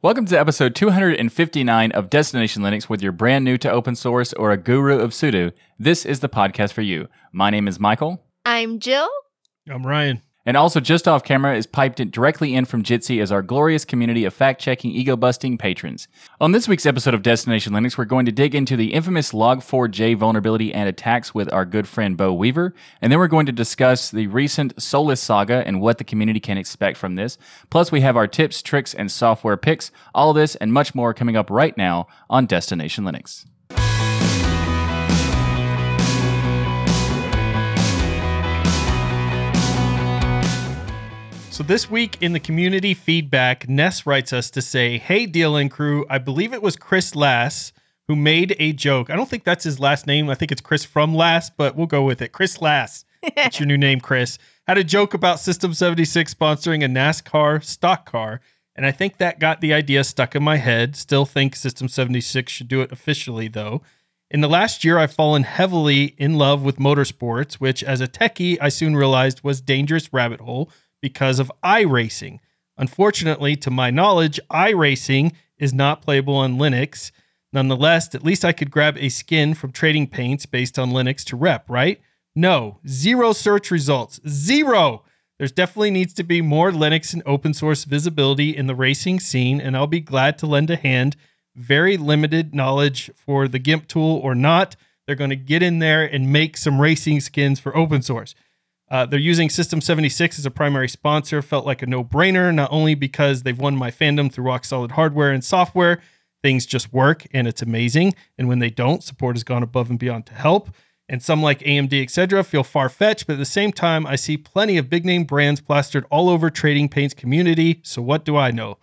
Welcome to episode 259 of Destination Linux. Whether you're brand new to open source or a guru of sudo, this is the podcast for you. My name is Michael. I'm Jill. I'm Ryan. And also, just off camera is piped in directly in from Jitsi as our glorious community of fact checking, ego busting patrons. On this week's episode of Destination Linux, we're going to dig into the infamous Log4j vulnerability and attacks with our good friend Bo Weaver. And then we're going to discuss the recent Solus saga and what the community can expect from this. Plus, we have our tips, tricks, and software picks. All this and much more coming up right now on Destination Linux. So this week in the community feedback, Ness writes us to say, "Hey DLN crew, I believe it was Chris Lass who made a joke. I don't think that's his last name. I think it's Chris from Lass, but we'll go with it. Chris Lass. That's your new name, Chris. Had a joke about System 76 sponsoring a NASCAR stock car, and I think that got the idea stuck in my head. Still think System 76 should do it officially though." In the last year, I've fallen heavily in love with motorsports, which as a techie, I soon realized was dangerous rabbit hole because of iRacing. Unfortunately, to my knowledge, iRacing is not playable on Linux. Nonetheless, at least I could grab a skin from Trading Paints based on Linux to rep, right? No, zero search results. Zero. There's definitely needs to be more Linux and open source visibility in the racing scene, and I'll be glad to lend a hand. Very limited knowledge for the GIMP tool or not. They're going to get in there and make some racing skins for open source. Uh, they're using System 76 as a primary sponsor. Felt like a no brainer, not only because they've won my fandom through rock solid hardware and software, things just work and it's amazing. And when they don't, support has gone above and beyond to help. And some like AMD, etc., feel far fetched, but at the same time, I see plenty of big name brands plastered all over Trading Paints community. So what do I know?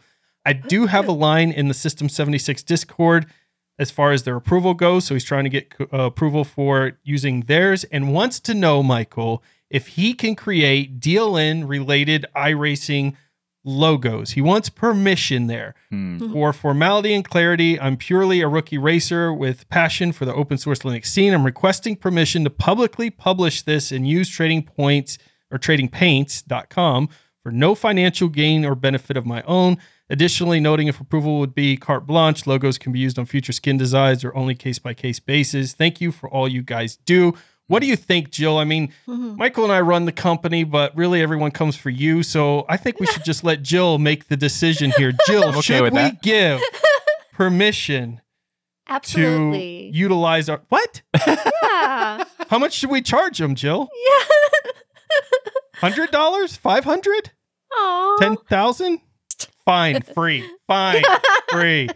I do have a line in the System 76 Discord as far as their approval goes. So he's trying to get uh, approval for using theirs and wants to know, Michael, if he can create DLN related iRacing logos. He wants permission there. Hmm. For formality and clarity, I'm purely a rookie racer with passion for the open source Linux scene. I'm requesting permission to publicly publish this and use Trading Paints or tradingpaints.com for no financial gain or benefit of my own. Additionally, noting if approval would be carte blanche, logos can be used on future skin designs or only case by case basis. Thank you for all you guys do. What do you think, Jill? I mean, Mhm. Michael and I run the company, but really everyone comes for you. So I think we should just let Jill make the decision here. Jill, okay should we that. give permission Absolutely. to utilize our what? yeah. How much should we charge them, Jill? Yeah. Hundred dollars? Five hundred? Aw. Ten thousand? Fine, free. Fine, free.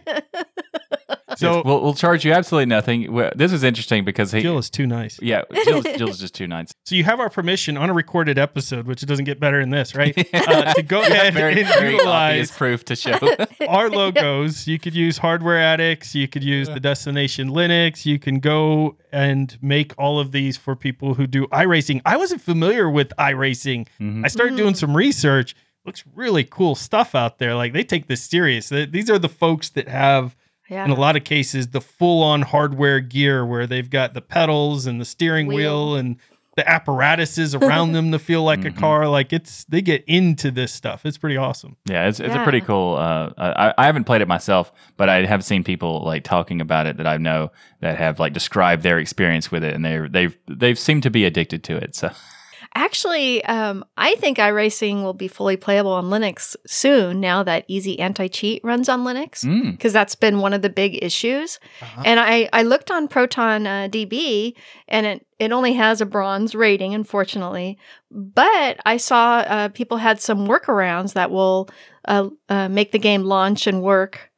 So Yes, we'll, we'll charge you absolutely nothing. Well, This is interesting because he, Jill is too nice. yeah, Jill's, Jill's just too nice. So you have our permission on a recorded episode, which doesn't get better than this, right? Uh, to go ahead very, and very obvious utilize proof to show. our logos. You could use Hardware Addicts. You could use the Destination Linux. You can go and make all of these for people who do iRacing. I wasn't familiar with iRacing. Mhm. I started doing some research. Looks really cool stuff out there. Like they take this serious. These are the folks that have, yeah. in a lot of cases, the full-on hardware gear where they've got the pedals and the steering wheel, Wheel. and the apparatuses around them to feel like Mhm. a car. Like it's they get into this stuff. It's pretty awesome. Yeah, it's, it's a pretty cool. Uh, I, I haven't played it myself, but I have seen people like talking about it that I know that have like described their experience with it, and they they've they've seemed to be addicted to it. So Actually, um, I think iRacing will be fully playable on Linux soon now that Easy Anti Cheat runs on Linux. mm, Because that's been one of the big issues. Uh-huh. And I, I looked on Proton uh, DB and it, it only has a bronze rating, unfortunately. But I saw uh, people had some workarounds that will uh, uh, make the game launch and work.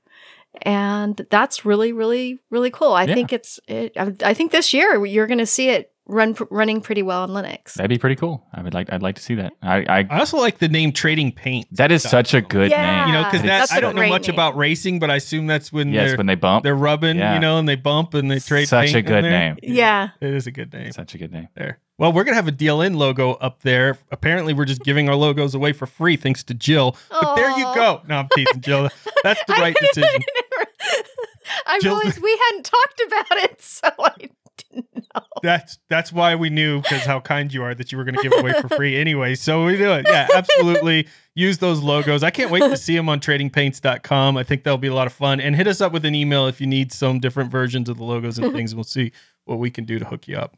And that's really, really, really cool. I Yeah. think it's, it, I, I think this year you're going to see it run running pretty well on Linux. that'd be pretty cool. I would like I'd like to see that. I, I I also like the name Trading Paint. that is such a good Yeah. name. You know, because That that is That's I a don't know much name. about racing, but I assume that's when yes, they're when they bump, they're rubbing, Yeah. you know, and they bump and they trade. such a paint in good name. Yeah. It is a good name. Such a good name. There. Well, we're gonna have a DLN logo up there. Apparently, we're just giving our logos away for free, thanks to Jill. But there you go. No, I'm teasing Jill. That's the I right didn't- decision. I Jill's- realized we hadn't talked about it, so I that's that's why we knew because how kind you are that you were going to give away for free anyway. So we do it. Yeah, absolutely. Use those logos. I can't wait to see them on tradingpaints.com. I think that'll be a lot of fun. And hit us up with an email if you need some different versions of the logos and things. we'll see what we can do to hook you up.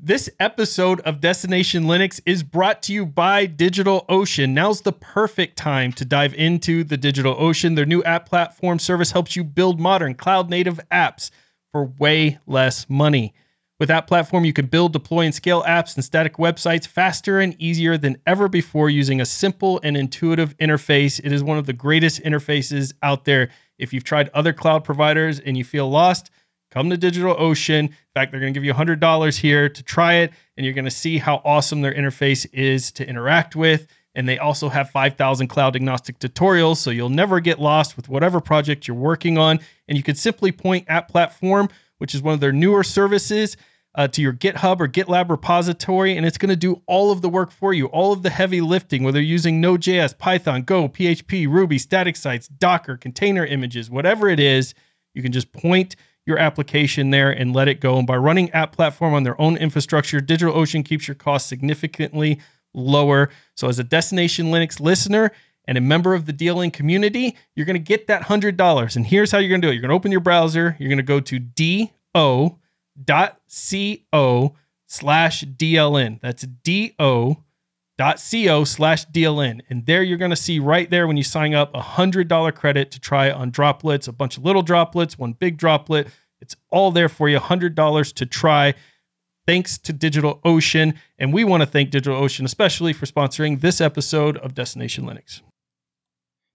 This episode of Destination Linux is brought to you by DigitalOcean. Now's the perfect time to dive into the DigitalOcean. Their new app platform service helps you build modern cloud native apps for way less money. With App Platform, you can build, deploy, and scale apps and static websites faster and easier than ever before using a simple and intuitive interface. It is one of the greatest interfaces out there. If you've tried other cloud providers and you feel lost, come to DigitalOcean. In fact, they're going to give you $100 here to try it, and you're going to see how awesome their interface is to interact with. And they also have 5,000 cloud agnostic tutorials, so you'll never get lost with whatever project you're working on. And you can simply point App Platform, which is one of their newer services, uh, to your GitHub or GitLab repository, and it's going to do all of the work for you, all of the heavy lifting, whether you're using Node.js, Python, Go, PHP, Ruby, static sites, Docker, container images, whatever it is, you can just point your application there and let it go. And by running App Platform on their own infrastructure, DigitalOcean keeps your costs significantly lower. So, as a Destination Linux listener and a member of the DLN community, you're going to get that $100. And here's how you're going to do it you're going to open your browser, you're going to go to do.co slash DLN. That's do.co slash DLN. And there you're going to see right there when you sign up a $100 credit to try on droplets, a bunch of little droplets, one big droplet. It's all there for you, $100 to try. Thanks to DigitalOcean. And we want to thank DigitalOcean, especially for sponsoring this episode of Destination Linux.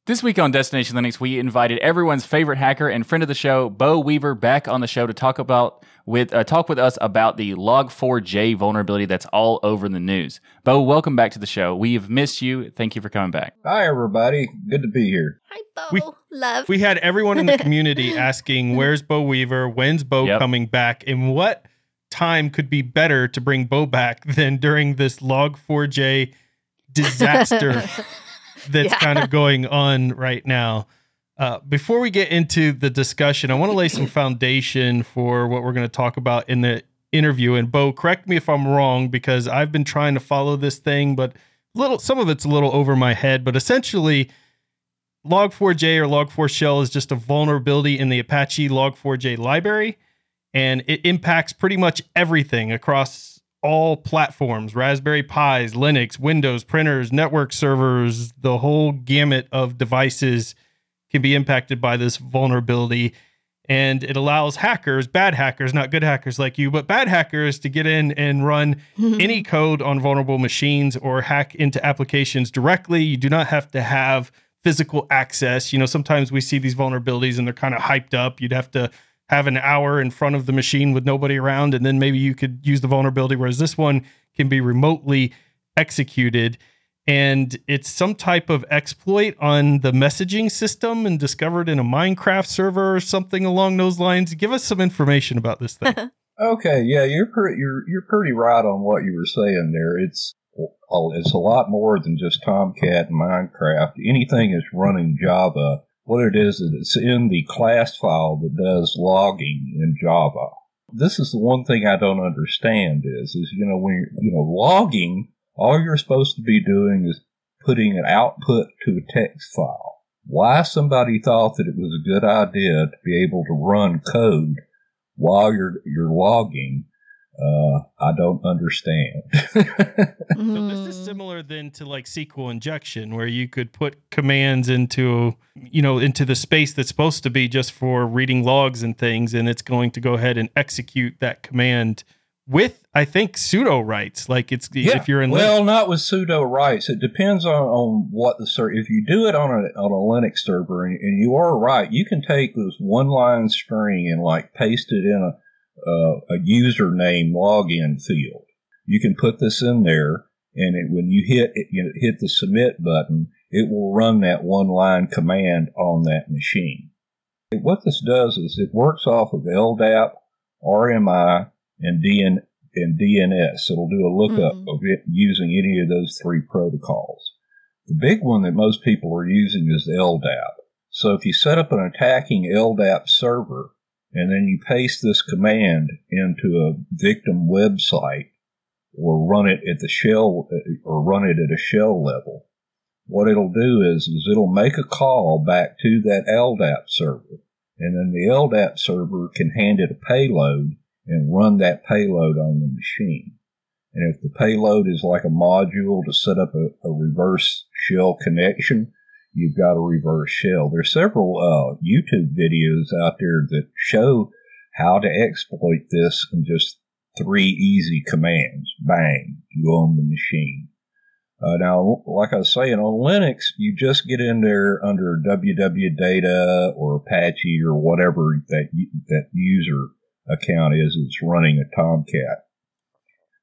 This week on Destination Linux, we invited everyone's favorite hacker and friend of the show, Bo Weaver, back on the show to talk about with uh, talk with us about the Log4j vulnerability that's all over the news. Bo, welcome back to the show. We've missed you. Thank you for coming back. Hi, everybody. Good to be here. Hi, Bo. We- Love. We had everyone in the community asking, "Where's Bo Weaver? When's Bo Yep. coming back? And what time could be better to bring Bo back than during this Log4j disaster that's Yeah. kind of going on right now?" Uh, before we get into the discussion, I want to lay some foundation for what we're going to talk about in the interview. And Bo, correct me if I'm wrong because I've been trying to follow this thing, but little some of it's a little over my head. But essentially, Log4j or Log4 shell is just a vulnerability in the Apache Log4j library, and it impacts pretty much everything across all platforms Raspberry Pis, Linux, Windows, printers, network servers, the whole gamut of devices can be impacted by this vulnerability. And it allows hackers, bad hackers, not good hackers like you, but bad hackers to get in and run any code on vulnerable machines or hack into applications directly. You do not have to have physical access. You know, sometimes we see these vulnerabilities and they're kind of hyped up. You'd have to have an hour in front of the machine with nobody around, and then maybe you could use the vulnerability. Whereas this one can be remotely executed. And it's some type of exploit on the messaging system and discovered in a Minecraft server or something along those lines. Give us some information about this thing. Okay, yeah, you're pretty you're you're pretty right on what you were saying there. It's uh, it's a lot more than just Tomcat and Minecraft. Anything that's running Java, what it is is it's in the class file that does logging in Java. This is the one thing I don't understand is is you know when you're, you know logging, all you're supposed to be doing is putting an output to a text file. Why somebody thought that it was a good idea to be able to run code while you're you're logging, uh, I don't understand. So this is similar then to like SQL injection, where you could put commands into you know into the space that's supposed to be just for reading logs and things, and it's going to go ahead and execute that command with I think sudo rights. Like it's if you're in Linux. well, not with sudo rights. It depends on, on what the server. If you do it on a on a Linux server, and, and you are right, you can take this one line string and like paste it in a uh, a username login field. You can put this in there, and it, when you hit it, you know, hit the submit button, it will run that one line command on that machine. What this does is it works off of LDAP, RMI, and DN and DNS. It'll do a lookup Mhm. of it using any of those three protocols. The big one that most people are using is LDAP. So if you set up an attacking LDAP server and then you paste this command into a victim website or run it at the shell or run it at a shell level, what it'll do is, is it'll make a call back to that LDAP server. And then the LDAP server can hand it a payload and run that payload on the machine. And if the payload is like a module to set up a, a reverse shell connection, you've got a reverse shell. There's several uh, YouTube videos out there that show how to exploit this in just three easy commands. Bang, you own the machine. Uh, now, like I was saying, on Linux, you just get in there under www.data or Apache or whatever that that user account is that's running a Tomcat.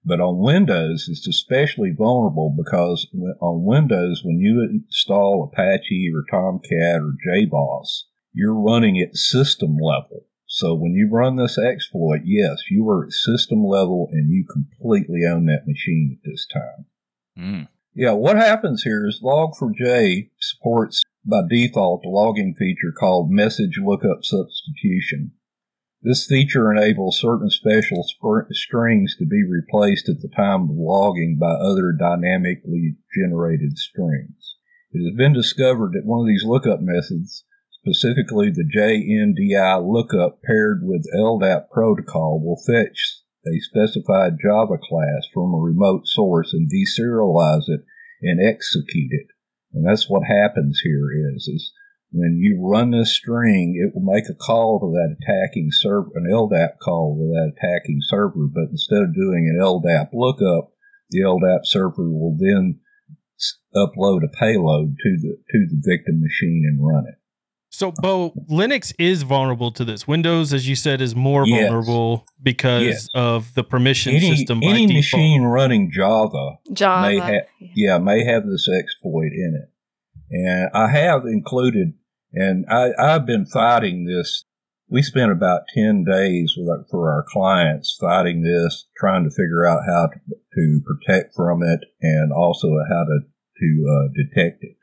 But on Windows, it's especially vulnerable because on Windows, when you install Apache or Tomcat or JBoss, you're running at system level. So when you run this exploit, yes, you are at system level and you completely own that machine at this time. Mm. Yeah, what happens here is Log4j supports by default a logging feature called message lookup substitution. This feature enables certain special sp- strings to be replaced at the time of logging by other dynamically generated strings. It has been discovered that one of these lookup methods, specifically the JNDI lookup paired with LDAP protocol, will fetch a specified Java class from a remote source and deserialize it and execute it. And that's what happens here is, is when you run this string, it will make a call to that attacking server, an LDAP call to that attacking server, but instead of doing an LDAP lookup, the LDAP server will then upload a payload to the to the victim machine and run it. So, Bo, Linux is vulnerable to this. Windows, as you said, is more yes. vulnerable because yes. of the permission any, system. Any machine running Java, Java, may ha- yeah, may have this exploit in it. And I have included and I, I've been fighting this. We spent about 10 days our, for our clients fighting this, trying to figure out how to, to protect from it and also how to, to uh, detect it.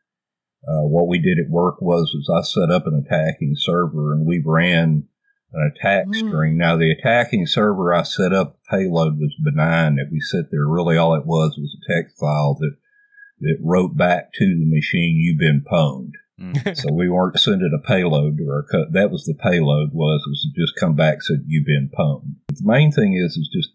Uh, what we did at work was, was I set up an attacking server and we ran an attack mm. string. Now the attacking server I set up payload was benign that we set there. Really all it was was a text file that, that wrote back to the machine, you've been pwned. Mm. so we weren't sending a payload or a cut. That was the payload was was just come back said you've been pwned. The main thing is is just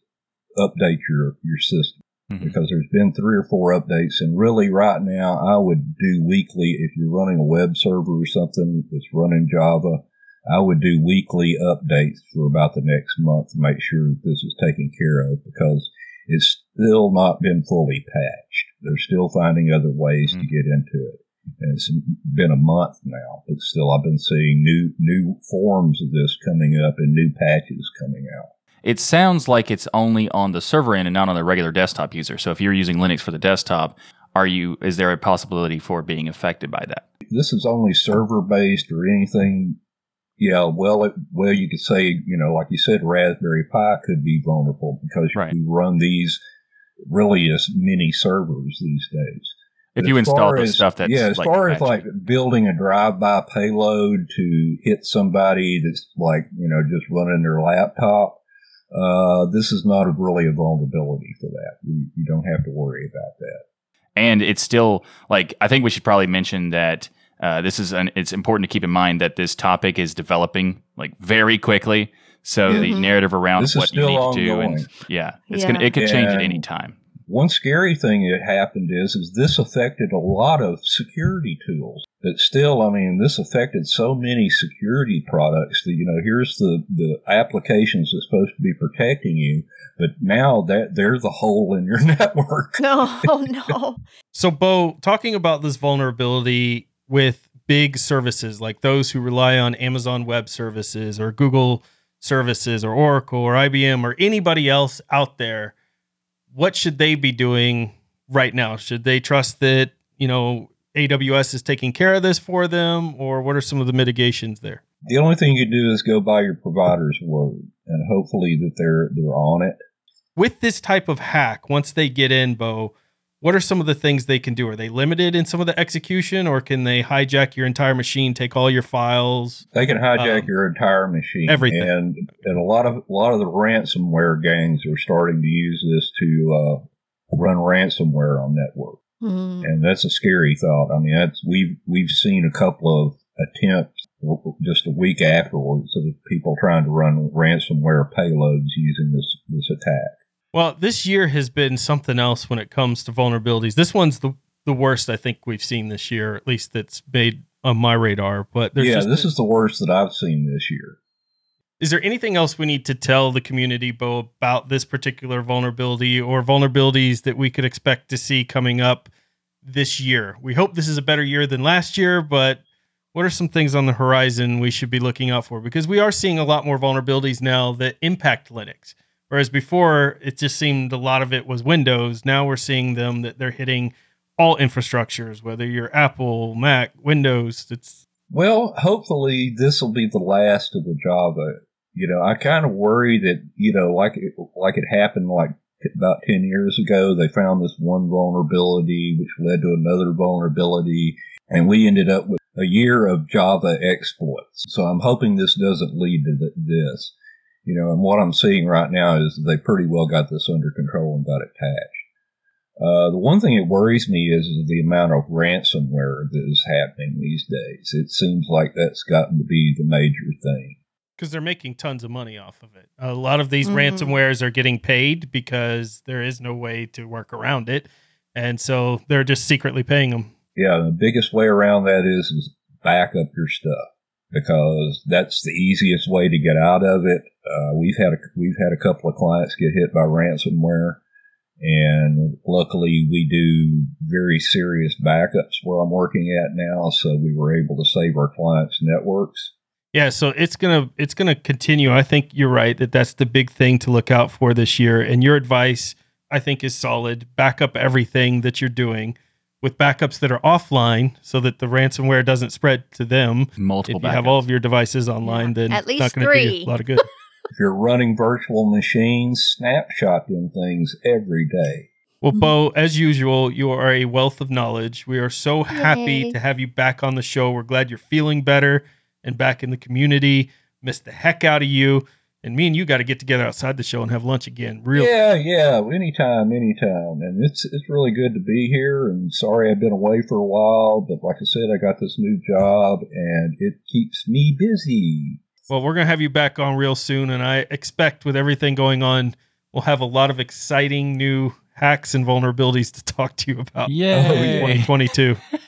update your your system mm-hmm. because there's been three or four updates and really right now I would do weekly if you're running a web server or something that's running Java. I would do weekly updates for about the next month to make sure this is taken care of because it's still not been fully patched. They're still finding other ways mm-hmm. to get into it and it's been a month now, but still I've been seeing new new forms of this coming up and new patches coming out. It sounds like it's only on the server end and not on the regular desktop user. So if you're using Linux for the desktop, are you is there a possibility for being affected by that? This is only server based or anything yeah, well, it, well, you could say, you know, like you said, Raspberry Pi could be vulnerable because right. you run these really as mini servers these days. If you install the stuff that's yeah, as like far as like building a drive-by payload to hit somebody that's like you know just running their laptop, uh, this is not a, really a vulnerability for that. You, you don't have to worry about that. And it's still like I think we should probably mention that uh, this is an, it's important to keep in mind that this topic is developing like very quickly. So yeah. the mm-hmm. narrative around this what you need ongoing. to do and yeah, it's yeah. gonna it could change at any time. One scary thing that happened is, is this affected a lot of security tools. But still, I mean, this affected so many security products that, you know, here's the, the applications that's supposed to be protecting you, but now that there's a hole in your network. No, oh, no. so, Bo, talking about this vulnerability with big services like those who rely on Amazon Web Services or Google Services or Oracle or IBM or anybody else out there, what should they be doing right now? Should they trust that, you know, AWS is taking care of this for them, or what are some of the mitigations there? The only thing you do is go by your provider's word, and hopefully that they're they're on it. With this type of hack, once they get in, Bo, what are some of the things they can do? Are they limited in some of the execution, or can they hijack your entire machine, take all your files? They can hijack Um, your entire machine. everything. and and a lot of a lot of the ransomware gangs are starting to use this to uh, run ransomware on network, Mm. and that's a scary thought. I mean, that's we've we've seen a couple of attempts just a week afterwards of people trying to run ransomware payloads using this this attack. Well, this year has been something else when it comes to vulnerabilities. This one's the the worst I think we've seen this year, at least that's made on my radar. But there's yeah, this is the worst that I've seen this year. is there anything else we need to tell the community, Bo, about this particular vulnerability or vulnerabilities that we could expect to see coming up this year? We hope this is a better year than last year, but what are some things on the horizon we should be looking out for? Because we are seeing a lot more vulnerabilities now that impact Linux. Whereas before, it just seemed a lot of it was Windows. Now we're seeing them that they're hitting all infrastructures, whether you're Apple, Mac, Windows. It's Well, hopefully this will be the last of the Java. You know, I kind of worry that you know, like it, like it happened like about ten years ago. They found this one vulnerability, which led to another vulnerability, and we ended up with a year of Java exploits. So I'm hoping this doesn't lead to th- this. You know, and what I'm seeing right now is they pretty well got this under control and got it patched. Uh, the one thing that worries me is, is the amount of ransomware that is happening these days. It seems like that's gotten to be the major thing. because they're making tons of money off of it. A lot of these Mhm. ransomwares are getting paid because there is no way to work around it. And so they're just secretly paying them. Yeah, the biggest way around that is, is back up your stuff because that's the easiest way to get out of it. Uh, we've had a, we've had a couple of clients get hit by ransomware, and luckily we do very serious backups where I'm working at now, so we were able to save our clients' networks. Yeah, so it's gonna it's gonna continue. I think you're right that that's the big thing to look out for this year. And your advice, I think, is solid. Back up everything that you're doing with backups that are offline, so that the ransomware doesn't spread to them. Multiple if you have all of your devices online, Yeah, then at it's least not going to do three. you a lot of good. If you're running virtual machines, snapshotting things every day. Well. Bo, mm-hmm. as usual, you are a wealth of knowledge. We are so happy Yay. to have you back on the show. We're glad you're feeling better and back in the community. Missed the heck out of you. And me and you got to get together outside the show and have lunch again. Real. Yeah, yeah, anytime, anytime. And it's it's really good to be here. And sorry I've been away for a while, but like I said, I got this new job and it keeps me busy. Well, we're going to have you back on real soon. And I expect with everything going on, we'll have a lot of exciting new hacks and vulnerabilities to talk to you about in Yay. 2022.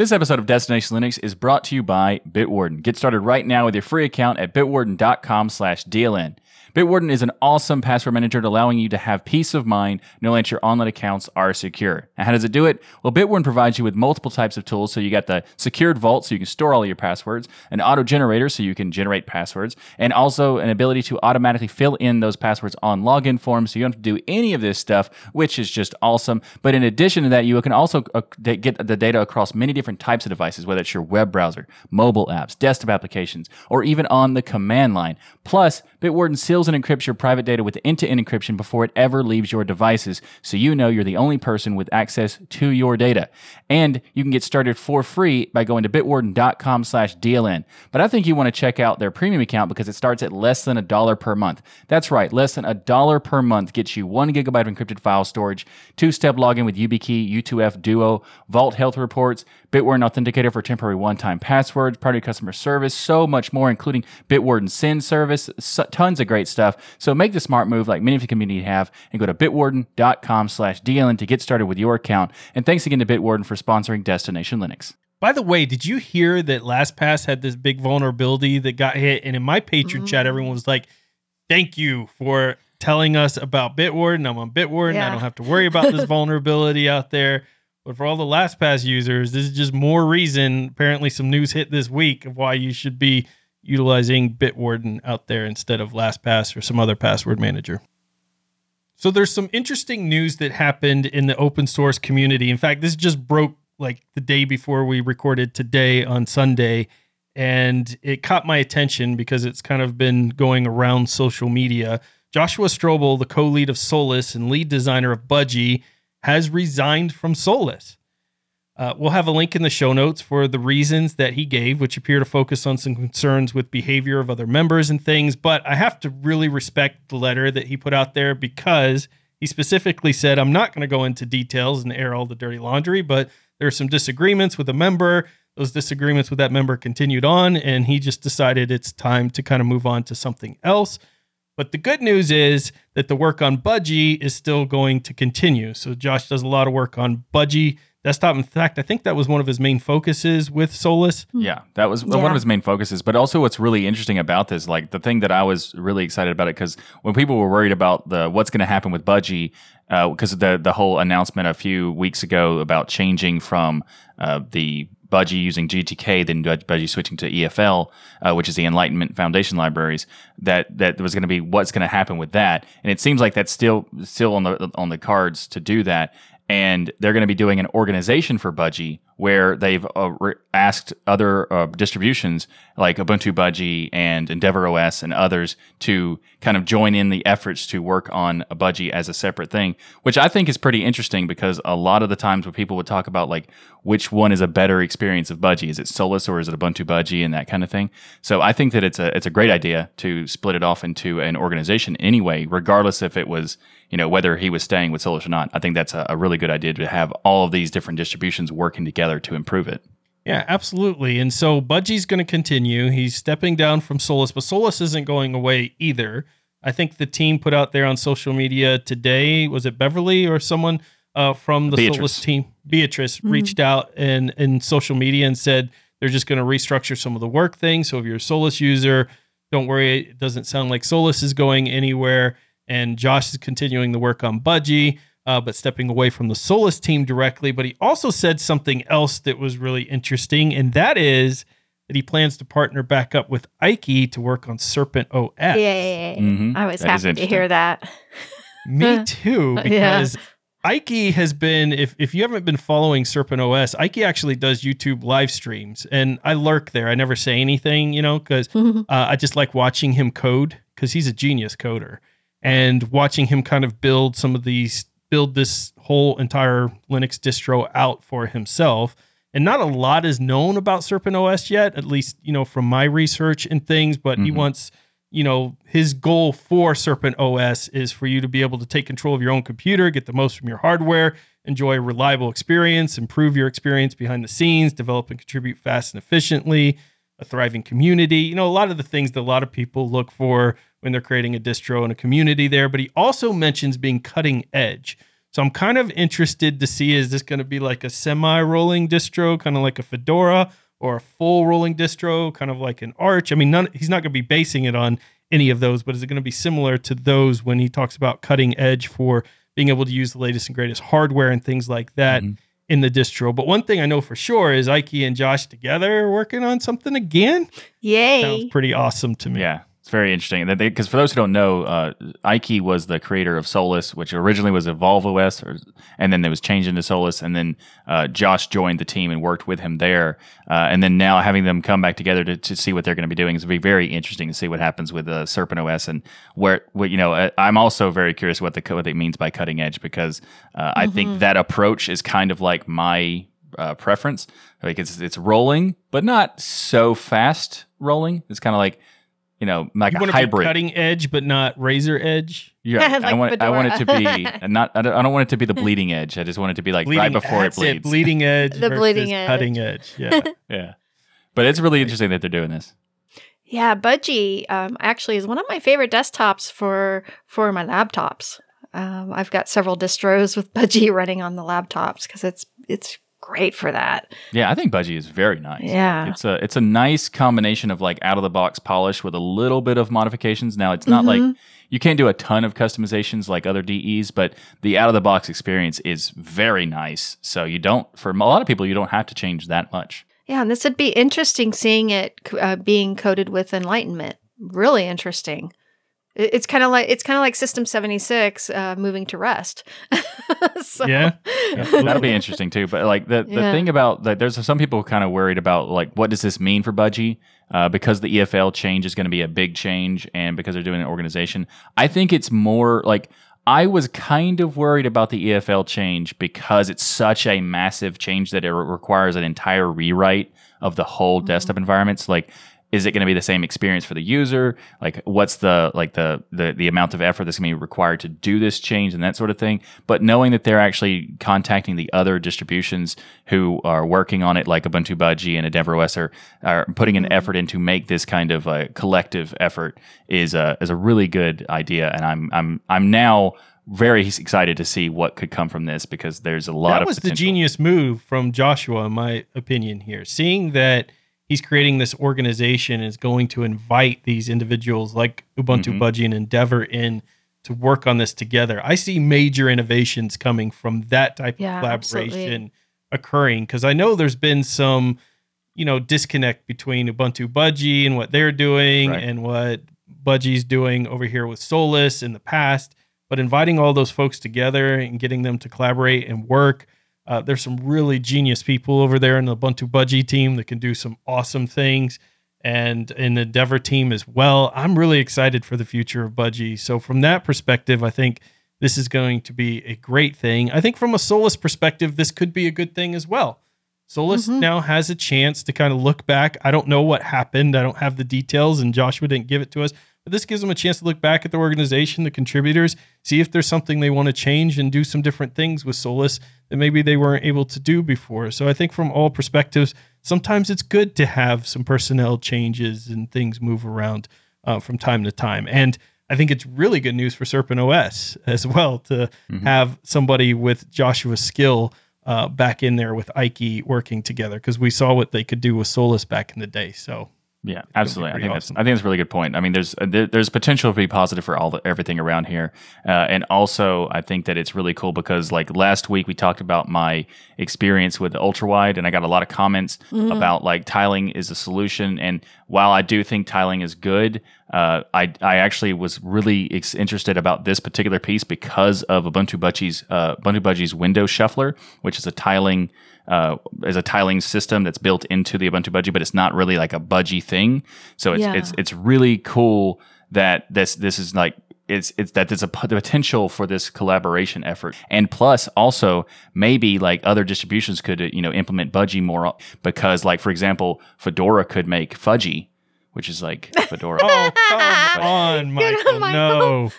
This episode of Destination Linux is brought to you by Bitwarden. Get started right now with your free account at bitwarden.com slash DLN. Bitwarden is an awesome password manager allowing you to have peace of mind knowing that your online accounts are secure. And how does it do it? Well, Bitwarden provides you with multiple types of tools. So you got the secured vault so you can store all your passwords, an auto generator so you can generate passwords, and also an ability to automatically fill in those passwords on login forms so you don't have to do any of this stuff, which is just awesome. But in addition to that, you can also uh, get the data across many different types of devices, whether it's your web browser, mobile apps, desktop applications, or even on the command line. Plus, Bitwarden seals and encrypts your private data with end-to-end encryption before it ever leaves your devices, so you know you're the only person with access to your data. And you can get started for free by going to bitwarden.com slash DLN. But I think you want to check out their premium account because it starts at less than a dollar per month. That's right, less than a dollar per month gets you one gigabyte of encrypted file storage, two-step login with YubiKey, U2F Duo, Vault Health Reports, Bitwarden Authenticator for temporary one-time passwords, priority customer service, so much more, including Bitwarden Send service, so, tons of great stuff. So make the smart move like many of the community have and go to bitwarden.com slash DLN to get started with your account. And thanks again to Bitwarden for sponsoring Destination Linux. By the way, did you hear that LastPass had this big vulnerability that got hit? And in my patron chat, mm. everyone was like, "Thank you for telling us about Bitwarden. I'm on Bitwarden. I don't have to worry about this vulnerability out there." But for all the LastPass users, this is just more reason. Apparently, some news hit this week of why you should be utilizing Bitwarden out there instead of LastPass or some other password manager. So there's some interesting news that happened in the open source community. In fact, this just broke like the day before we recorded today on Sunday and it caught my attention because it's kind of been going around social media. Joshua Strobl, the co-lead of Solus and lead designer of Budgie, has resigned from Solus. Uh, we'll have a link in the show notes for the reasons that he gave, which appear to focus on some concerns with behavior of other members and things. But I have to really respect the letter that he put out there because he specifically said, I'm not going to go into details and air all the dirty laundry, but there are some disagreements with a member. Those disagreements with that member continued on, and he just decided it's time to kind of move on to something else. But the good news is that the work on Budgie is still going to continue. So Josh does a lot of work on Budgie desktop. In fact, I think that was one of his main focuses with Solus. Yeah, that was one of his main focuses. But also, what's really interesting about this, like the thing that I was really excited about it, because when people were worried about the what's going to happen with Budgie, because of the the whole announcement a few weeks ago about changing from uh, the Budgie using GTK, then Bud- Budgie switching to EFL, uh, which is the Enlightenment Foundation libraries. That that was going to be what's going to happen with that, and it seems like that's still still on the on the cards to do that and they're going to be doing an organization for Budgie where they've uh, re- asked other uh, distributions like Ubuntu Budgie and EndeavourOS and others to kind of join in the efforts to work on a Budgie as a separate thing, which I think is pretty interesting because a lot of the times when people would talk about like which one is a better experience of Budgie, is it Solus or is it Ubuntu Budgie and that kind of thing. So I think that it's a it's a great idea to split it off into an organization anyway, regardless if it was you know whether he was staying with Solus or not. I think that's a, a really good idea to have all of these different distributions working together to improve it. Yeah, absolutely. And so Budgie's going to continue. He's stepping down from Solus, but Solus isn't going away either. I think the team put out there on social media today, was it Beverly or someone uh, from the Beatrice. Solus team? Beatrice reached out in, in social media and said they're just going to restructure some of the work things. So if you're a Solus user, don't worry. It doesn't sound like Solus is going anywhere. And Josh is continuing the work on Budgie uh, but stepping away from the Solus team directly. But he also said something else that was really interesting, and that is that he plans to partner back up with Ike to work on Serpent OS. Yay. Mhm. I was That is happy to hear that. Me too, Yeah. because Ike has been, if, if you haven't been following Serpent OS, Ike actually does YouTube live streams, and I lurk there. I never say anything, you know, because uh, I just like watching him code because he's a genius coder and watching him kind of build some of these build this whole entire Linux distro out for himself. And not a lot is known about Serpent OS yet, at least, you know, from my research and things, but he Mhm. wants, you know, his goal for Serpent OS is for you to be able to take control of your own computer, get the most from your hardware, enjoy a reliable experience, improve your experience behind the scenes, develop and contribute fast and efficiently, a thriving community. You know, a lot of the things that a lot of people look for when they're creating a distro and a community there. But he also mentions being cutting edge. So I'm kind of interested to see is this going to be like a semi rolling distro, kind of like a Fedora, or a full rolling distro, kind of like an Arch? I mean, none, he's not going to be basing it on any of those, but is it going to be similar to those when he talks about cutting edge for being able to use the latest and greatest hardware and things like that? Mhm. In the distro, but one thing I know for sure is Ike and Josh together are working on something again. Yay. Sounds pretty awesome to me. Yeah, it's very interesting. Because for those who don't know, uh, Ike was the creator of Solus, which originally was Evolve OS, or, and then it was changed into Solus. And then uh, Josh joined the team and worked with him there. Uh, and then now having them come back together to, to see what they're going to be doing is be very interesting to see what happens with uh, Serpent OS and where, what you know. I- I'm also very curious what the what it means by cutting edge because uh, I think that approach is kind of like my uh, preference. Like it's it's rolling, but not so fast rolling. It's kind of like you know like you a want to be hybrid. cutting edge, but not razor edge. Yeah, I Like want I want it to be not. I don't, I don't want it to be the bleeding edge. I just want it to be like right before it that's bleeds. bleeding edge. The bleeding edge. Cutting edge. Yeah. Yeah, but it's really interesting that they're doing this. Yeah, Budgie um, actually is one of my favorite desktops for for my laptops. Um, I've got several distros with Budgie running on the laptops because it's it's great for that. Yeah, I think Budgie is very nice. Yeah. it's a it's a nice combination of like out of the box polish with a little bit of modifications. Now it's not like Mhm. you can't do a ton of customizations like other DEs, but the out of the box experience is very nice. So you don't for a lot of people you don't have to change that much. Yeah, and this would be interesting seeing it uh, being coded with Enlightenment. Really interesting. It- It's kind of like it's kind of like System 76 uh, moving to Rust. so, Yeah. That'll be interesting too. But like the, the Yeah. thing about that, there's some people kind of worried about like what does this mean for Budgie? Uh, because the EFL change is going to be a big change, and because they're doing an organization, I think it's more like I was kind of worried about the EFL change because it's such a massive change that it re- requires an entire rewrite of the whole desktop environments. Like, is it going to be the same experience for the user? Like, what's the like the the the amount of effort that's going to be required to do this change and that sort of thing? But knowing that they're actually contacting the other distributions who are working on it, like Ubuntu Budgie and EndeavourOS, are are putting an mm-hmm. effort in to make this kind of a collective effort is a is a really good idea, and I'm I'm I'm now very excited to see what could come from this because there's a lot that of was the genius move from Joshua, in my opinion. Here, seeing that he's creating this organization and is going to invite these individuals like Ubuntu Mhm. Budgie and Endeavour in to work on this together. I see major innovations coming from that type Yeah, of collaboration absolutely. occurring because I know there's been some, you know, disconnect between Ubuntu Budgie and what they're doing Right. and what Budgie's doing over here with Solus in the past. But inviting all those folks together and getting them to collaborate and work. Uh, there's some really genius people over there in the Ubuntu Budgie team that can do some awesome things, and in the Endeavour team as well. I'm really excited for the future of Budgie. So from that perspective, I think this is going to be a great thing. I think from a Solus perspective, this could be a good thing as well. Solus Mhm. now has a chance to kind of look back. I don't know what happened. I don't have the details, and Joshua didn't give it to us. But this gives them a chance to look back at the organization, the contributors, see if there's something they want to change and do some different things with Solus that maybe they weren't able to do before. So I think from all perspectives, sometimes it's good to have some personnel changes and things move around uh, from time to time. And I think it's really good news for Serpent OS as well to Mhm. have somebody with Joshua's skill uh, back in there with Ike working together because we saw what they could do with Solus back in the day. So Yeah, absolutely. I think awesome. that's I think that's a really good point. I mean, there's uh, there, there's potential to be positive for all the, everything around here, uh, and also I think that it's really cool because like last week we talked about my experience with ultra wide, and I got a lot of comments Mhm. about like tiling is a solution. And while I do think tiling is good, uh, I I actually was really ex- interested about this particular piece because of Ubuntu Budgie's uh, Ubuntu Budgie's window shuffler, which is a tiling uh, is a tiling system that's built into the Ubuntu Budgie, but it's not really like a budgie thing. So it's Yeah. it's it's really cool that this this is like it's it's that there's a p- the potential for this collaboration effort, and plus also maybe like other distributions could uh, you know implement budgie more because like for example Fedora could make Fudgy, which is like Fedora. Oh, come on, Good Michael. on, Michael. No,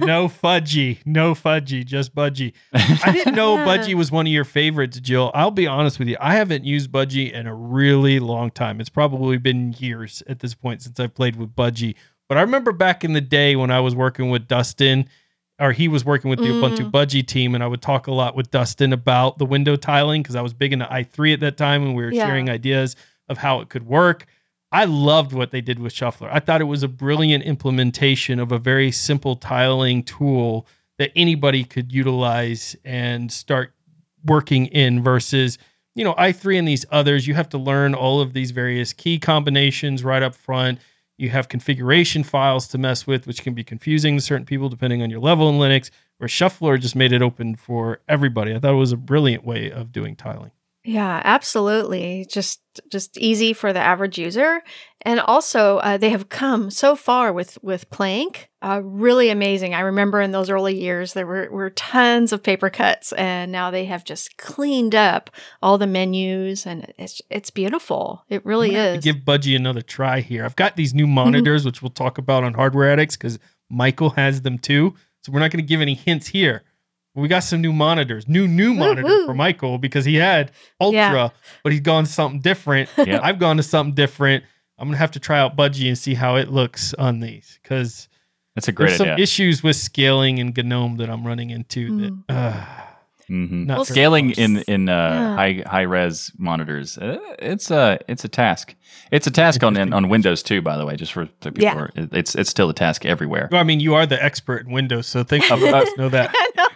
no fudgy. No fudgy. Just budgie. I didn't know budgie was one of your favorites, Jill. I'll be honest with you. I haven't used budgie in a really long time. It's probably been years at this point since I've played with budgie. But I remember back in the day when I was working with Dustin, or he was working with the Mm. Ubuntu Budgie team, and I would talk a lot with Dustin about the window tiling because I was big into i3 at that time and we were Yeah. sharing ideas of how it could work. I loved what they did with Shuffler. I thought it was a brilliant implementation of a very simple tiling tool that anybody could utilize and start working in versus, you know, i3 and these others. You have to learn all of these various key combinations right up front. You have configuration files to mess with, which can be confusing to certain people depending on your level in Linux, where Shuffler just made it open for everybody. I thought it was a brilliant way of doing tiling. Yeah, absolutely. Just just easy for the average user, and also uh, they have come so far with with Plank. Uh, really amazing. I remember in those early years there were were tons of paper cuts, and now they have just cleaned up all the menus, and it's it's beautiful. It really I'm gonna have is. give Budgie another try here. I've got these new monitors, which we'll talk about on Hardware Addicts because Michael has them too. So we're not going to give any hints here. We got some new monitors, new new monitor Woo-hoo. for Michael because he had Ultra, Yeah. but he's gone to something different. Yep. I've gone to something different. I'm gonna have to try out Budgie and see how it looks on these because That's a great there's some idea. issues with scaling and GNOME that I'm running into. Mm. That uh, hmm not Well, Scaling close. in in uh, Yeah. high high res monitors, uh, it's a it's a task. It's a task on on Windows too, by the way. Just for the people, Yeah. are- it's it's still a task everywhere. Well, I mean, you are the expert in Windows, so thank you. uh, know that. I know.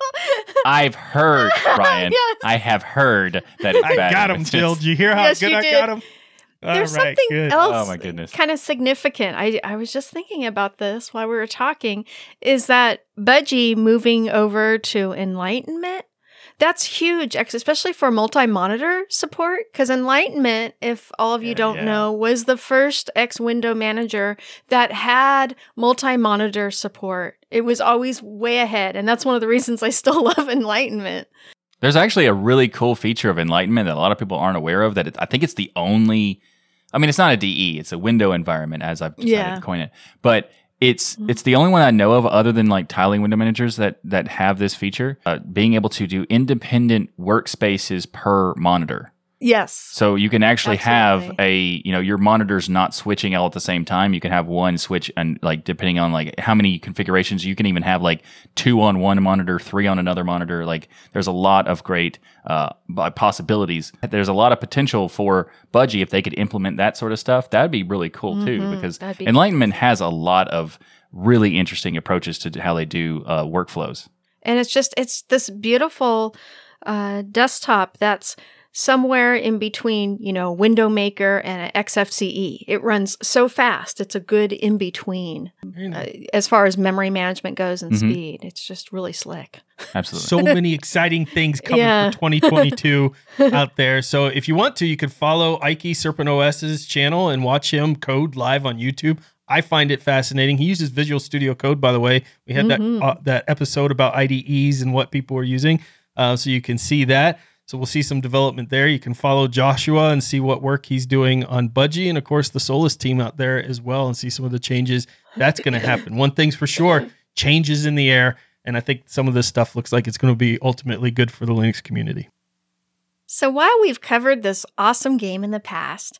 I've heard, Ryan. Yes. I have heard that it's I bad. got in him, Jill. Did you hear how Yes, good I did. got him? There's All right, something good. else Oh, my goodness. kind of significant. I, I was just thinking about this while we were talking is that Budgie moving over to Enlightenment. That's huge, especially for multi monitor support. Because Enlightenment, if all of you Yeah, don't yeah. know, was the first X window manager that had multi monitor support. It was always way ahead. And that's one of the reasons I still love Enlightenment. There's actually a really cool feature of Enlightenment that a lot of people aren't aware of. That it, I think it's the only. I mean, it's not a DE; it's a window environment, as I've decided Yeah. to coin it. But it's Mhm. it's the only one I know of, other than like tiling window managers that that have this feature, uh, being able to do independent workspaces per monitor. Yes. So you can actually have a, you know, your monitors not switching all at the same time. You can have one switch and like depending on like how many configurations, you can even have like two on one monitor, three on another monitor. Like there's a lot of great uh, possibilities. There's a lot of potential for Budgie if they could implement that sort of stuff. That'd be really cool too Mhm. because be Enlightenment has a lot of really interesting approaches to how they do uh, workflows. and it's just it's this beautiful uh, desktop that's somewhere in between you know window maker and an xfce it runs so fast it's a good in between Very uh, as far as memory management goes and Mhm. speed it's just really slick Absolutely. so many exciting things coming Yeah. for 2022 out there. So if you want to, you can follow Ike Serpent OS's channel and watch him code live on YouTube. I find it fascinating. He uses Visual Studio Code, by the way. We had Mhm. that uh, that episode about IDEs and what people were using, uh, so you can see that. So we'll see some development there. You can follow Joshua and see what work he's doing on Budgie, and of course the Solus team out there as well, and see some of the changes that's going to happen. One thing's for sure: changes in the air. And I think some of this stuff looks like it's going to be ultimately good for the Linux community. so while we've covered this awesome game in the past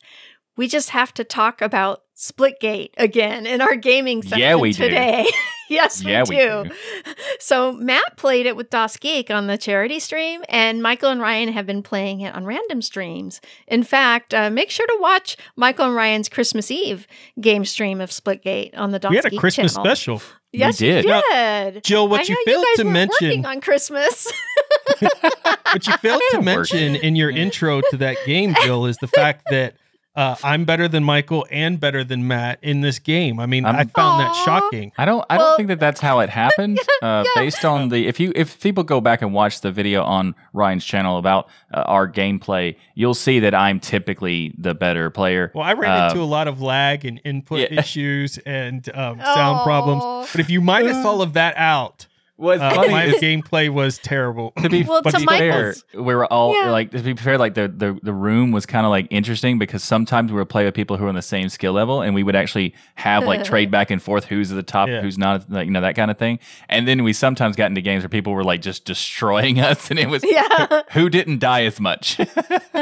we just have to talk about Splitgate again in our gaming section Yeah, we do. today. yes, Yeah, we, we do. So Matt played it with DasGeek on the charity stream, and Michael and Ryan have been playing it on random streams. In fact, uh, make sure to watch Michael and Ryan's Christmas Eve game stream of Splitgate on the Das we had a Christmas channel. special. Yes, We did. you Now. Jill, what I you know failed guys to mention, working on Christmas. what you failed to mention in your intro to that game, Jill, is the fact that uh, I'm better than Michael and better than Matt in this game. I mean, I'm- I found that shocking. I don't. I Well- don't think that that's how it happened. uh, Based on the, if you if people go back and watch the video on Ryan's channel about uh, our gameplay, you'll see that I'm typically the better player. Well, I ran Um, into a lot of lag and input yeah. issues and um, sound problems. But if you minus all of that out, What's uh, funny my gameplay was terrible. to be, Well, but to to be fair, we were all Yeah. like to be fair, like the the, the room was kind of like interesting because sometimes we would play with people who were on the same skill level, and we would actually have like trade back and forth who's at the top, Yeah. who's not, like you know that kind of thing. And then we sometimes got into games where people were like just destroying us, and it was yeah. who didn't die as much.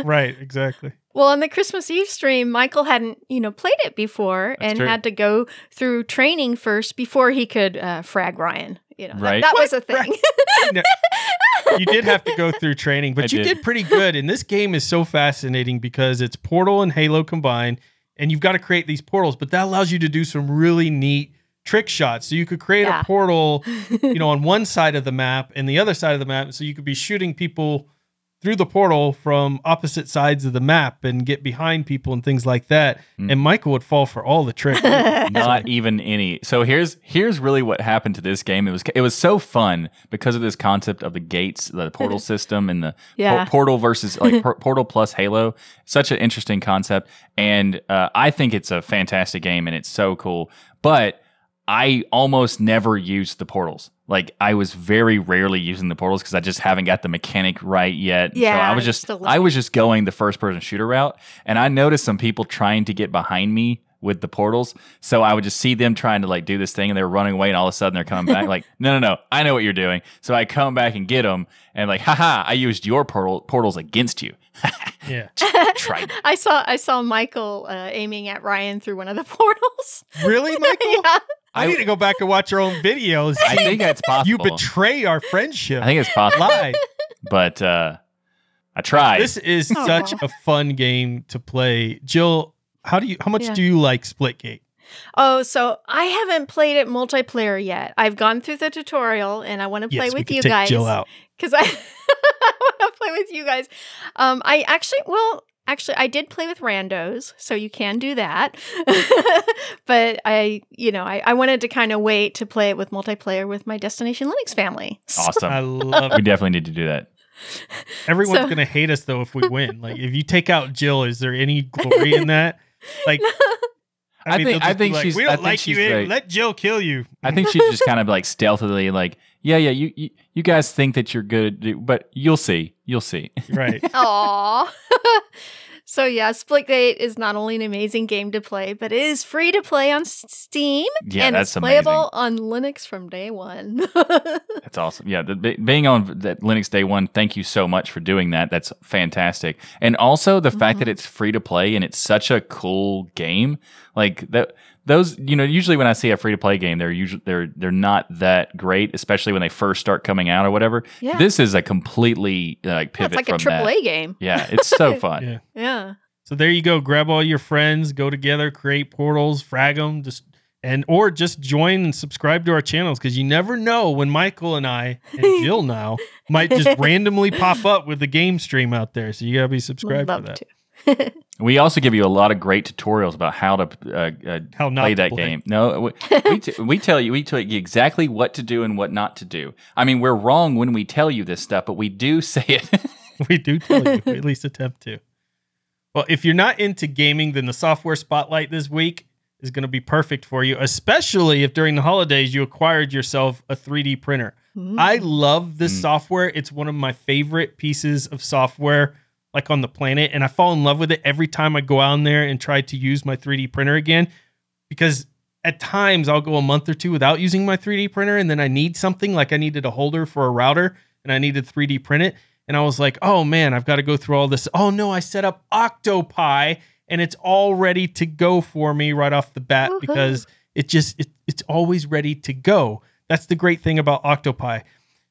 right, exactly. Well, on the Christmas Eve stream, Michael hadn't, you know, played it before That's and true. had to go through training first before he could uh, frag Ryan. You know, that- Right. that, was a What? thing. No, you did have to go through training, but I you did. did. pretty good. And this game is so fascinating because it's Portal and Halo combined, and you've got to create these portals, but that allows you to do some really neat trick shots. So you could create Yeah. a portal, you know, on one side of the map and the other side of the map. So you could be shooting people through the portal from opposite sides of the map and get behind people and things like that. Mm. And Michael would fall for all the tricks. not even any. So here's here's really what happened to this game. It was it was so fun because of this concept of the gates, the portal system, and the Yeah. por- portal versus like por- portal plus Halo. Such an interesting concept, and uh, I think it's a fantastic game, and it's so cool. But I almost never used the portals. Like I was very rarely using the portals because I just haven't got the mechanic right yet. so Yeah, I was just I was just going the first person shooter route, and I noticed some people trying to get behind me with the portals. So I would just see them trying to like do this thing, and they were running away, and all of a sudden they're coming back. like, no, no, no, I know what you're doing. So I come back and get them, and like, haha, I used your portal portals against you. yeah. Tried. I saw I saw Michael uh, aiming at Ryan through one of the portals. Really, Michael? yeah. I need to go back and watch our own videos. I think that's possible. you betray our friendship. I think it's possible, Lie. but uh, I tried. This is Aw. such a fun game to play. Jill, how do you how much Yeah. do you like Splitgate? Oh, so I haven't played it multiplayer yet. I've gone through the tutorial and I want to play yes, we with could you take guys. Jill out. because I, I want to play with you guys. Um, I actually, well, actually, I did play with randos, so you can do that. but I, you know, I, I wanted to kind of wait to play it with multiplayer with my Destination Linux family. So- Awesome. I love we definitely need to do that. Everyone's So- gonna hate us though if we win. Like if you take out Jill, is there any glory in that? Like I think- they'll I think like, she's- we don't think like you. she's in- great. Let Jill kill you. I think she's just kind of like stealthily like, yeah, yeah, you, you you guys think that you're good, but you'll see. You'll see. Right. Aw. So yeah, Splitgate is not only an amazing game to play, but it is free to play on Steam. Yeah, and that's it's amazing. playable on Linux from day one. That's awesome. Yeah, the, being on that Linux Day One, thank you so much for doing that. That's fantastic. And also the fact that mm-hmm. it's free to play and it's such a cool game. Like that, those you know, usually when I see a free to play game, they're usually they're they're not that great, especially when they first start coming out or whatever. Yeah. This is a completely uh, like Yeah, pivot it's like a from AAA that. game. Yeah, it's so fun. Yeah. Yeah. So there you go. Grab all your friends, go together, create portals, frag them, just and or just join and subscribe to our channels because you never know when Michael and I and Jill now might just randomly pop up with the game stream out there. So you gotta be Would subscribed to love that. to. We also give you a lot of great tutorials about how to uh, uh, How not play that play. game. No, we, we, t- we tell you we tell you exactly what to do and what not to do. I mean, we're wrong when we tell you this stuff, but we do say it. we do tell you, we at least attempt to. Well, if you're not into gaming, then the software spotlight this week is going to be perfect for you, especially if during the holidays you acquired yourself a 3D printer. Mm. I love this Mm. software. It's one of my favorite pieces of software like on the planet and I fall in love with it every time I go out there and try to use my 3D printer again because at times I'll go a month or two without using my 3D printer and then I need something like I needed a holder for a router and I needed 3D print it and I was like, "Oh man, I've got to go through all this. Oh no, I set up Octopi and it's all ready to go for me right off the bat Woohoo. because it just it, it's always ready to go. That's the great thing about Octopi.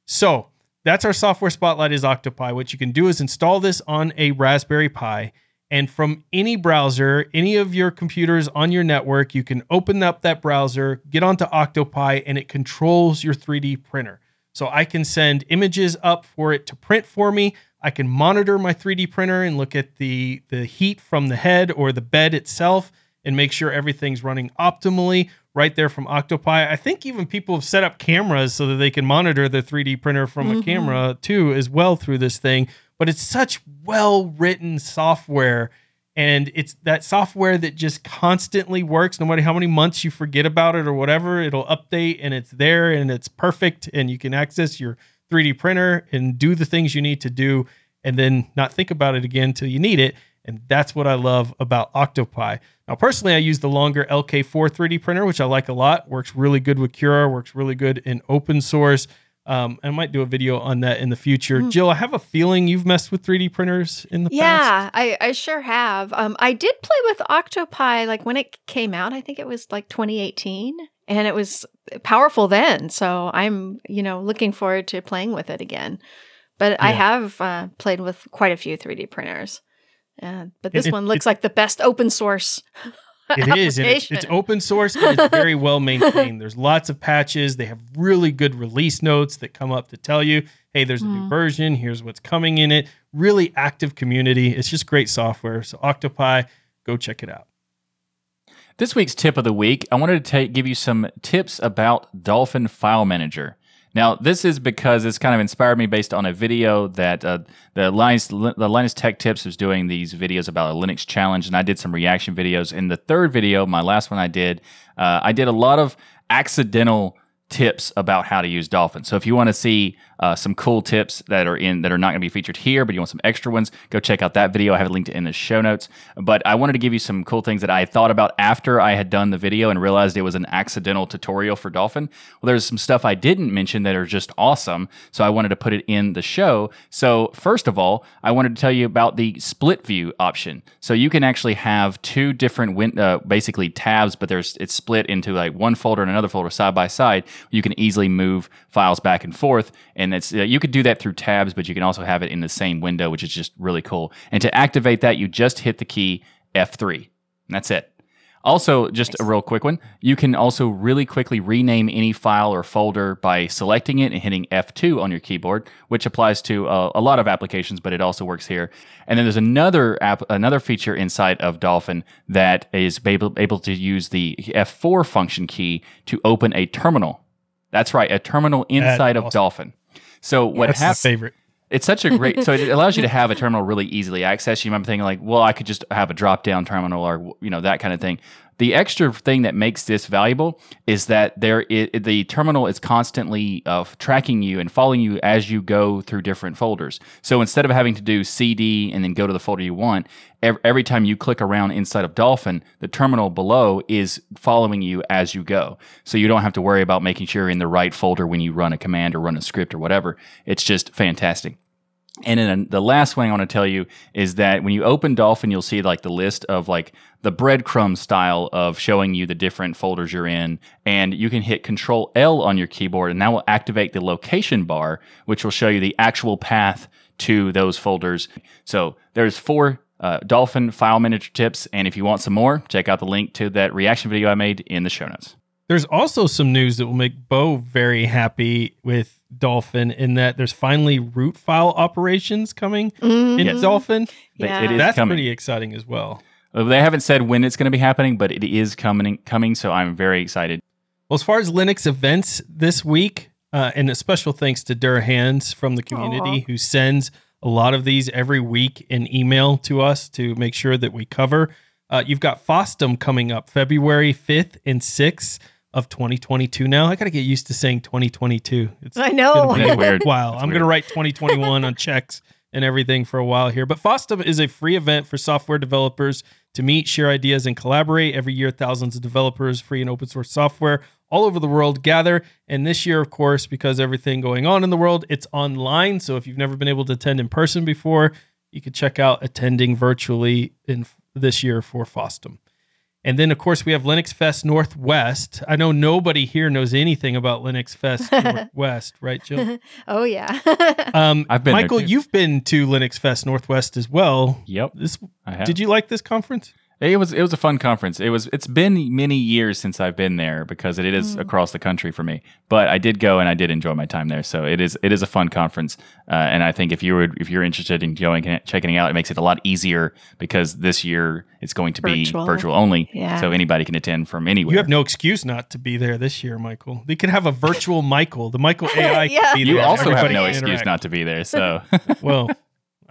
So that's our software spotlight is Octopi. What you can do is install this on a Raspberry Pi. And from any browser, any of your computers on your network, you can open up that browser, get onto Octopi, and it controls your 3D printer. So I can send images up for it to print for me. I can monitor my 3D printer and look at the, the heat from the head or the bed itself and make sure everything's running optimally right there from Octopi. I think even people have set up cameras so that they can monitor their 3D printer from a Mhm. camera too, as well through this thing. But it's such well written software. And it's that software that just constantly works no matter how many months you forget about it or whatever, it'll update and it's there and it's perfect. And you can access your 3D printer and do the things you need to do and then not think about it again until you need it. And that's what I love about Octopi. Now, personally, I use the longer LK4 3D printer, which I like a lot. Works really good with Cura, works really good in open source. Um, I might do a video on that in the future. Mm. Jill, I have a feeling you've messed with 3D printers in the past. Yeah, I, I sure have. Um, I did play with Octopi like when it came out. I think it was like 2018, and it was powerful then. So I'm, you know, looking forward to playing with it again. But I have uh, played with quite a few 3D printers. Uh, but this it- one looks like the best open source. It is. And it's, it's open source and it's very well maintained. There's lots of patches. They have really good release notes that come up to tell you, hey, there's a new Mm. version. Here's what's coming in it. Really active community. It's just great software. So, Octopi, go check it out. This week's tip of the week, I wanted to take, give you some tips about Dolphin File Manager. Now, this is because it's kind of inspired me based on a video that uh, the Linus the Linus Tech Tips was doing these videos about a Linux challenge, and I did some reaction videos. In the third video, my last one I did, uh, I did a lot of accidental tips about how to use Dolphin. So if you want to see uh, some cool tips that are in that are not going to be featured here, but you want some extra ones, go check out that video. I have it linked in the show notes. But I wanted to give you some cool things that I thought about after I had done the video and realized it was an accidental tutorial for Dolphin. Well, there's some stuff I didn't mention that are just awesome, so I wanted to put it in the show. So first of all, I wanted to tell you about the split view option. So you can actually have two different win- uh, basically tabs, but there's it's split into like one folder and another folder side by side. You can easily move files back and forth, and it's uh, you could do that through tabs, but you can also have it in the same window, which is just really cool. And to activate that, you just hit the key F3. And that's it. Also, just a real quick one. You can also really quickly rename any file or folder by selecting it and hitting F2 on your keyboard, which applies to uh, a lot of applications, but it also works here. And then there's another app, another feature inside of Dolphin that is able, able to use the F4 function key to open a terminal. That's right, a terminal inside of. Dolphin. So what That's happens? favorite. It's such a great. so it allows you to have a terminal really easily accessed. You remember thinking like, well, I could just have a drop down terminal or you know that kind of thing. The extra thing that makes this valuable is that there the terminal is constantly uh, tracking you and following you as you go through different folders. So instead of having to do CD and then go to the folder you want, ev- every time you click around inside of Dolphin, the terminal below is following you as you go. So you don't have to worry about making sure you're in the right folder when you run a command or run a script or whatever. It's just fantastic. And then the last thing I want to tell you is that when you open Dolphin, you'll see like the list of like the breadcrumb style of showing you the different folders you're in. And you can hit Control L on your keyboard, and that will activate the location bar, which will show you the actual path to those folders. So there's four uh, Dolphin file manager tips. And if you want some more, check out the link to that reaction video I made in the show notes. There's also some news that will make Bo very happy with Dolphin in that there's finally root file operations coming Mhm. in Yes. Dolphin. Yeah. It is That's coming. pretty exciting as well. Uh, They haven't said when it's going to be happening, but it is coming. Coming, so I'm very excited. Well, as far as Linux events this week, uh, and a special thanks to Der Hans from the community Aw. who sends a lot of these every week in email to us to make sure that we cover. Uh, you've got FOSDEM coming up February 5th and 6th of 2022 now. I got to get used to saying 2022. It's I know. gonna be That's weird. while. That's I'm going to write 2021 on checks and everything for a while here. But FOSDEM is a free event for software developers to meet, share ideas, and collaborate. Every year, thousands of developers, free and open source software all over the world gather. And this year, of course, because everything going on in the world, it's online. So if you've never been able to attend in person before, you can check out attending virtually in this year for FOSDEM. And then, of course, we have Linux Fest Northwest. I know nobody here knows anything about Linux Fest Northwest, right, Jill? oh yeah. Um, I've been Michael, you've been to Linux Fest Northwest as well. Yep, This I have. did you like this conference? It was it was a fun conference. It was it's been many years since I've been there because it is Mm. across the country for me. But I did go and I did enjoy my time there. So it is it is a fun conference. Uh, and I think if you would if you're interested in going checking it out, it makes it a lot easier because this year it's going to be Virtual. virtual only. Yeah. So anybody can attend from anywhere. You have no excuse not to be there this year, Michael. They could have a virtual Michael. The Michael AI Yeah. could be there. You also have no excuse interact. not to be there. So well,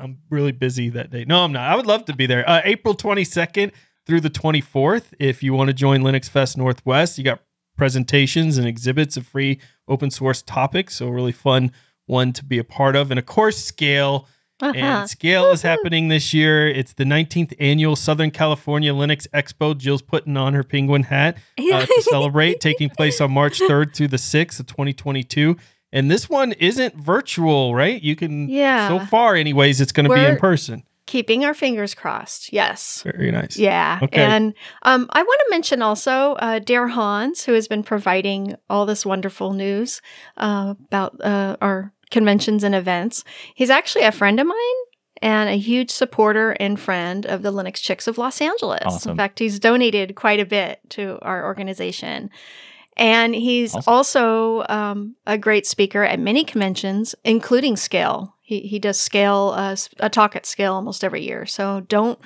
I'm really busy that day. No, I'm not. I would love to be there. Uh, April 22nd through the 24th. If you want to join Linux Fest Northwest, you got presentations and exhibits of free open source topics. So, a really fun one to be a part of. And of course, Scale. Uh-huh. And Scale is happening this year. It's the 19th annual Southern California Linux Expo. Jill's putting on her penguin hat uh, to celebrate, taking place on March 3rd through the 6th of 2022. And this one isn't virtual, right? You can, Yeah. so far, anyways, it's going to be in person. Keeping our fingers crossed. Yes. Very nice. Yeah. Okay. And um, I want to mention also uh, Der Hans, who has been providing all this wonderful news uh, about uh, our conventions and events. He's actually a friend of mine and a huge supporter and friend of the LinuxChix of Los Angeles. Awesome. In fact, he's donated quite a bit to our organization. And he's Awesome. also um, a great speaker at many conventions, including Scale. He, he does Scale, uh, a talk at Scale almost every year. So don't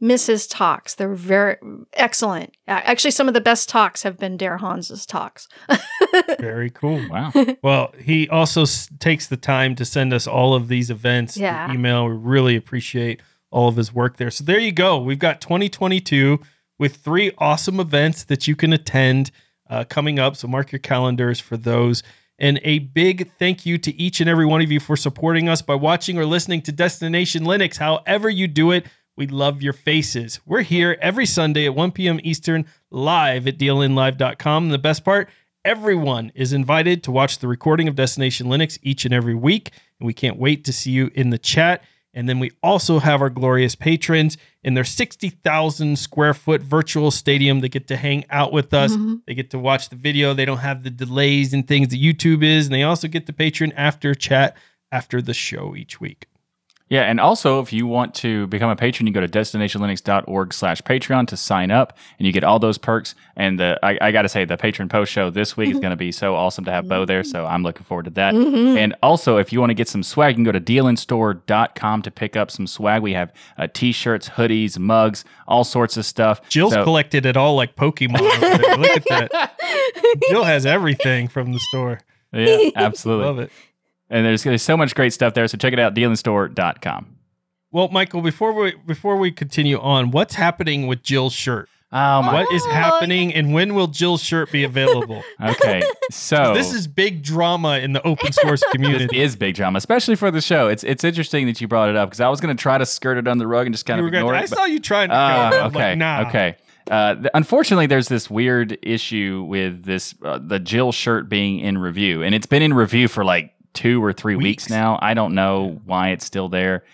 miss his talks. They're very excellent. Actually, some of the best talks have been Der Hans's talks. Very cool. wow. Well, he also s- takes the time to send us all of these events Yeah. email. We really appreciate all of his work there. So there you go. We've got 2022 with three awesome events that you can attend uh, coming up. So mark your calendars for those. And a big thank you to each and every one of you for supporting us by watching or listening to Destination Linux. However, you do it, we love your faces. We're here every Sunday at 1 p.m. Eastern live at dlnlive.com. And the best part, everyone is invited to watch the recording of Destination Linux each and every week. And we can't wait to see you in the chat. And then we also have our glorious patrons in their 60,000 square foot virtual stadium They get to hang out with us. Mhm. They get to watch the video. They don't have the delays and things that YouTube is. And they also get the patron after chat after the show each week. Yeah, and also if you want to become a patron, you go to destinationlinux.org slash Patreon to sign up and you get all those perks. And the I, I gotta say the patron post show this week is gonna be so awesome to have Bo there. So I'm looking forward to that. Mhm. And also if you want to get some swag, you can go to dlnstore.com to pick up some swag. We have uh, t-shirts, hoodies, mugs, all sorts of stuff. Jill's So- collected it all like Pokemon. Look at that. Jill has everything from the store. Yeah, absolutely. Love it. And there's, there's so much great stuff there. So check it out, dlnstore.com. Well, Michael, before we before we continue on, what's happening with Jill's shirt? Oh my What is Oh, happening, and when will Jill's shirt be available? Okay. So This is big drama in the open source This community. is big drama, especially for the show. It's it's interesting that you brought it up because I was going to try to skirt it under the rug and just kind You of were gonna- ignore I it. but- saw you trying to. Ah, go. Okay, Like, nah. okay. Uh, th- unfortunately, there's this weird issue with this uh, the Jill shirt being in review, and it's been in review for like two or three weeks, Weeks. now. I don't know why it's still there.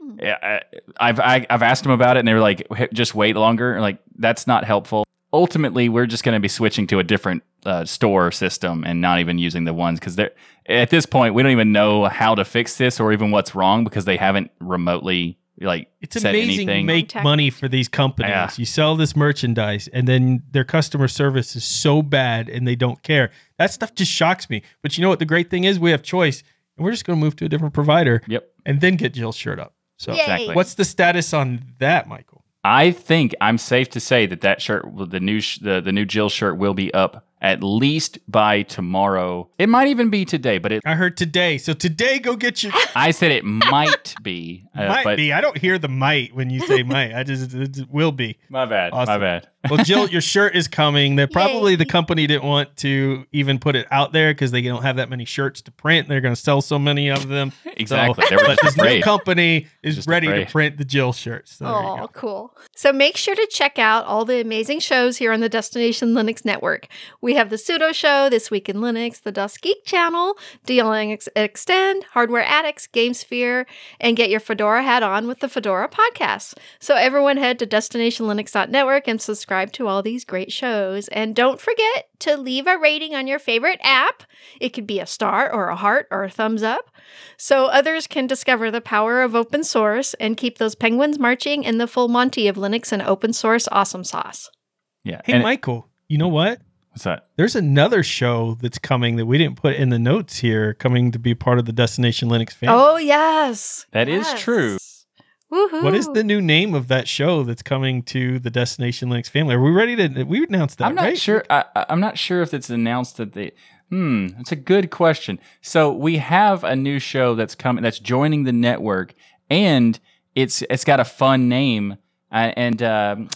Hmm. I, I've I, I've asked them about it, and they were like, "Just wait longer." Like that's not helpful. Ultimately, we're just going to be switching to a different uh, store system and not even using the ones because they're at this point we don't even know how to fix this or even what's wrong because they haven't remotely like It's said amazing anything. to make money for these companies. Yeah. You sell this merchandise, and then their customer service is so bad, and they don't care. That stuff just shocks me. But you know what? The great thing is we have choice, and we're just going to move to a different provider, Yep. and then get Jill's shirt up. So, Exactly. what's the status on that, Michael? I think I'm safe to say that that shirt, the new sh- the the new Jill shirt, will be up at least by tomorrow. It might even be today, but it, I heard today. So today, go get your. I said it might be. uh, might but be. I don't hear the might when you say might. I just it will be. My bad. My bad. Well, Jill, your shirt is coming. They're probably Yay. the company didn't want to even put it out there because they don't have that many shirts to print. They're going to sell so many of them. Exactly. So, they but this new company is Just ready afraid. to print the Jill shirts. So Oh, cool. So make sure to check out all the amazing shows here on the Destination Linux Network. We have the Sudo Show, This Week in Linux, the DasGeek Channel, DLN Ex- Extend, Hardware Addicts, GameSphere, and get your Fedora hat on with the Fedora podcast. So everyone head to destinationlinux.network and subscribe to all these great shows. And don't forget to leave a rating on your favorite app. It could be a star or a heart or a thumbs up so others can discover the power of open source and keep those penguins marching in the full Monty of Linux and open source awesome sauce. Yeah. Hey, And- Michael, you know what? what's that? There's another show that's coming that we didn't put in the notes here, coming to be part of the Destination Linux family. Oh yes, That is Yes. true. Woohoo! What is the new name of that show that's coming to the Destination Linux family? Are we ready to? We announced that, I'm not right? sure. I, I'm not sure if it's announced that they. Hmm, it's a good question. So we have a new show that's coming, that's joining the network, and it's it's got a fun name. Uh, and um,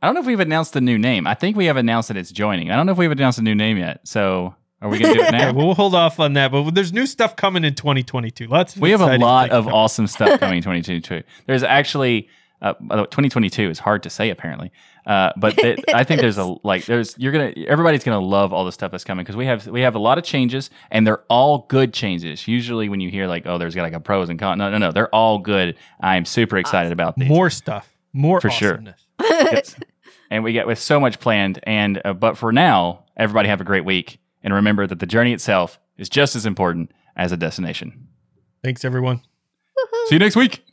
I don't know if we've announced the new name. I think we have announced that it's joining. I don't know if we've announced a new name yet. So are we gonna do it now? well, hold off on that. But there's new stuff coming in 2022. Lots. Of we have a lot of coming. awesome stuff coming in 2022. There's actually uh, by the way, 2022 is hard to say apparently, uh, but th- I think there's a like there's you're gonna everybody's gonna love all the stuff that's coming because we have we have a lot of changes and they're all good changes. Usually when you hear like oh there's got like a pros and cons, no no no they're all good. I am super excited about these. more stuff. More For sure. awesomeness. Yes. and we get with so much planned. And uh, but for now, everybody have a great week and remember that the journey itself is just as important as a destination. Thanks, everyone. See you next week.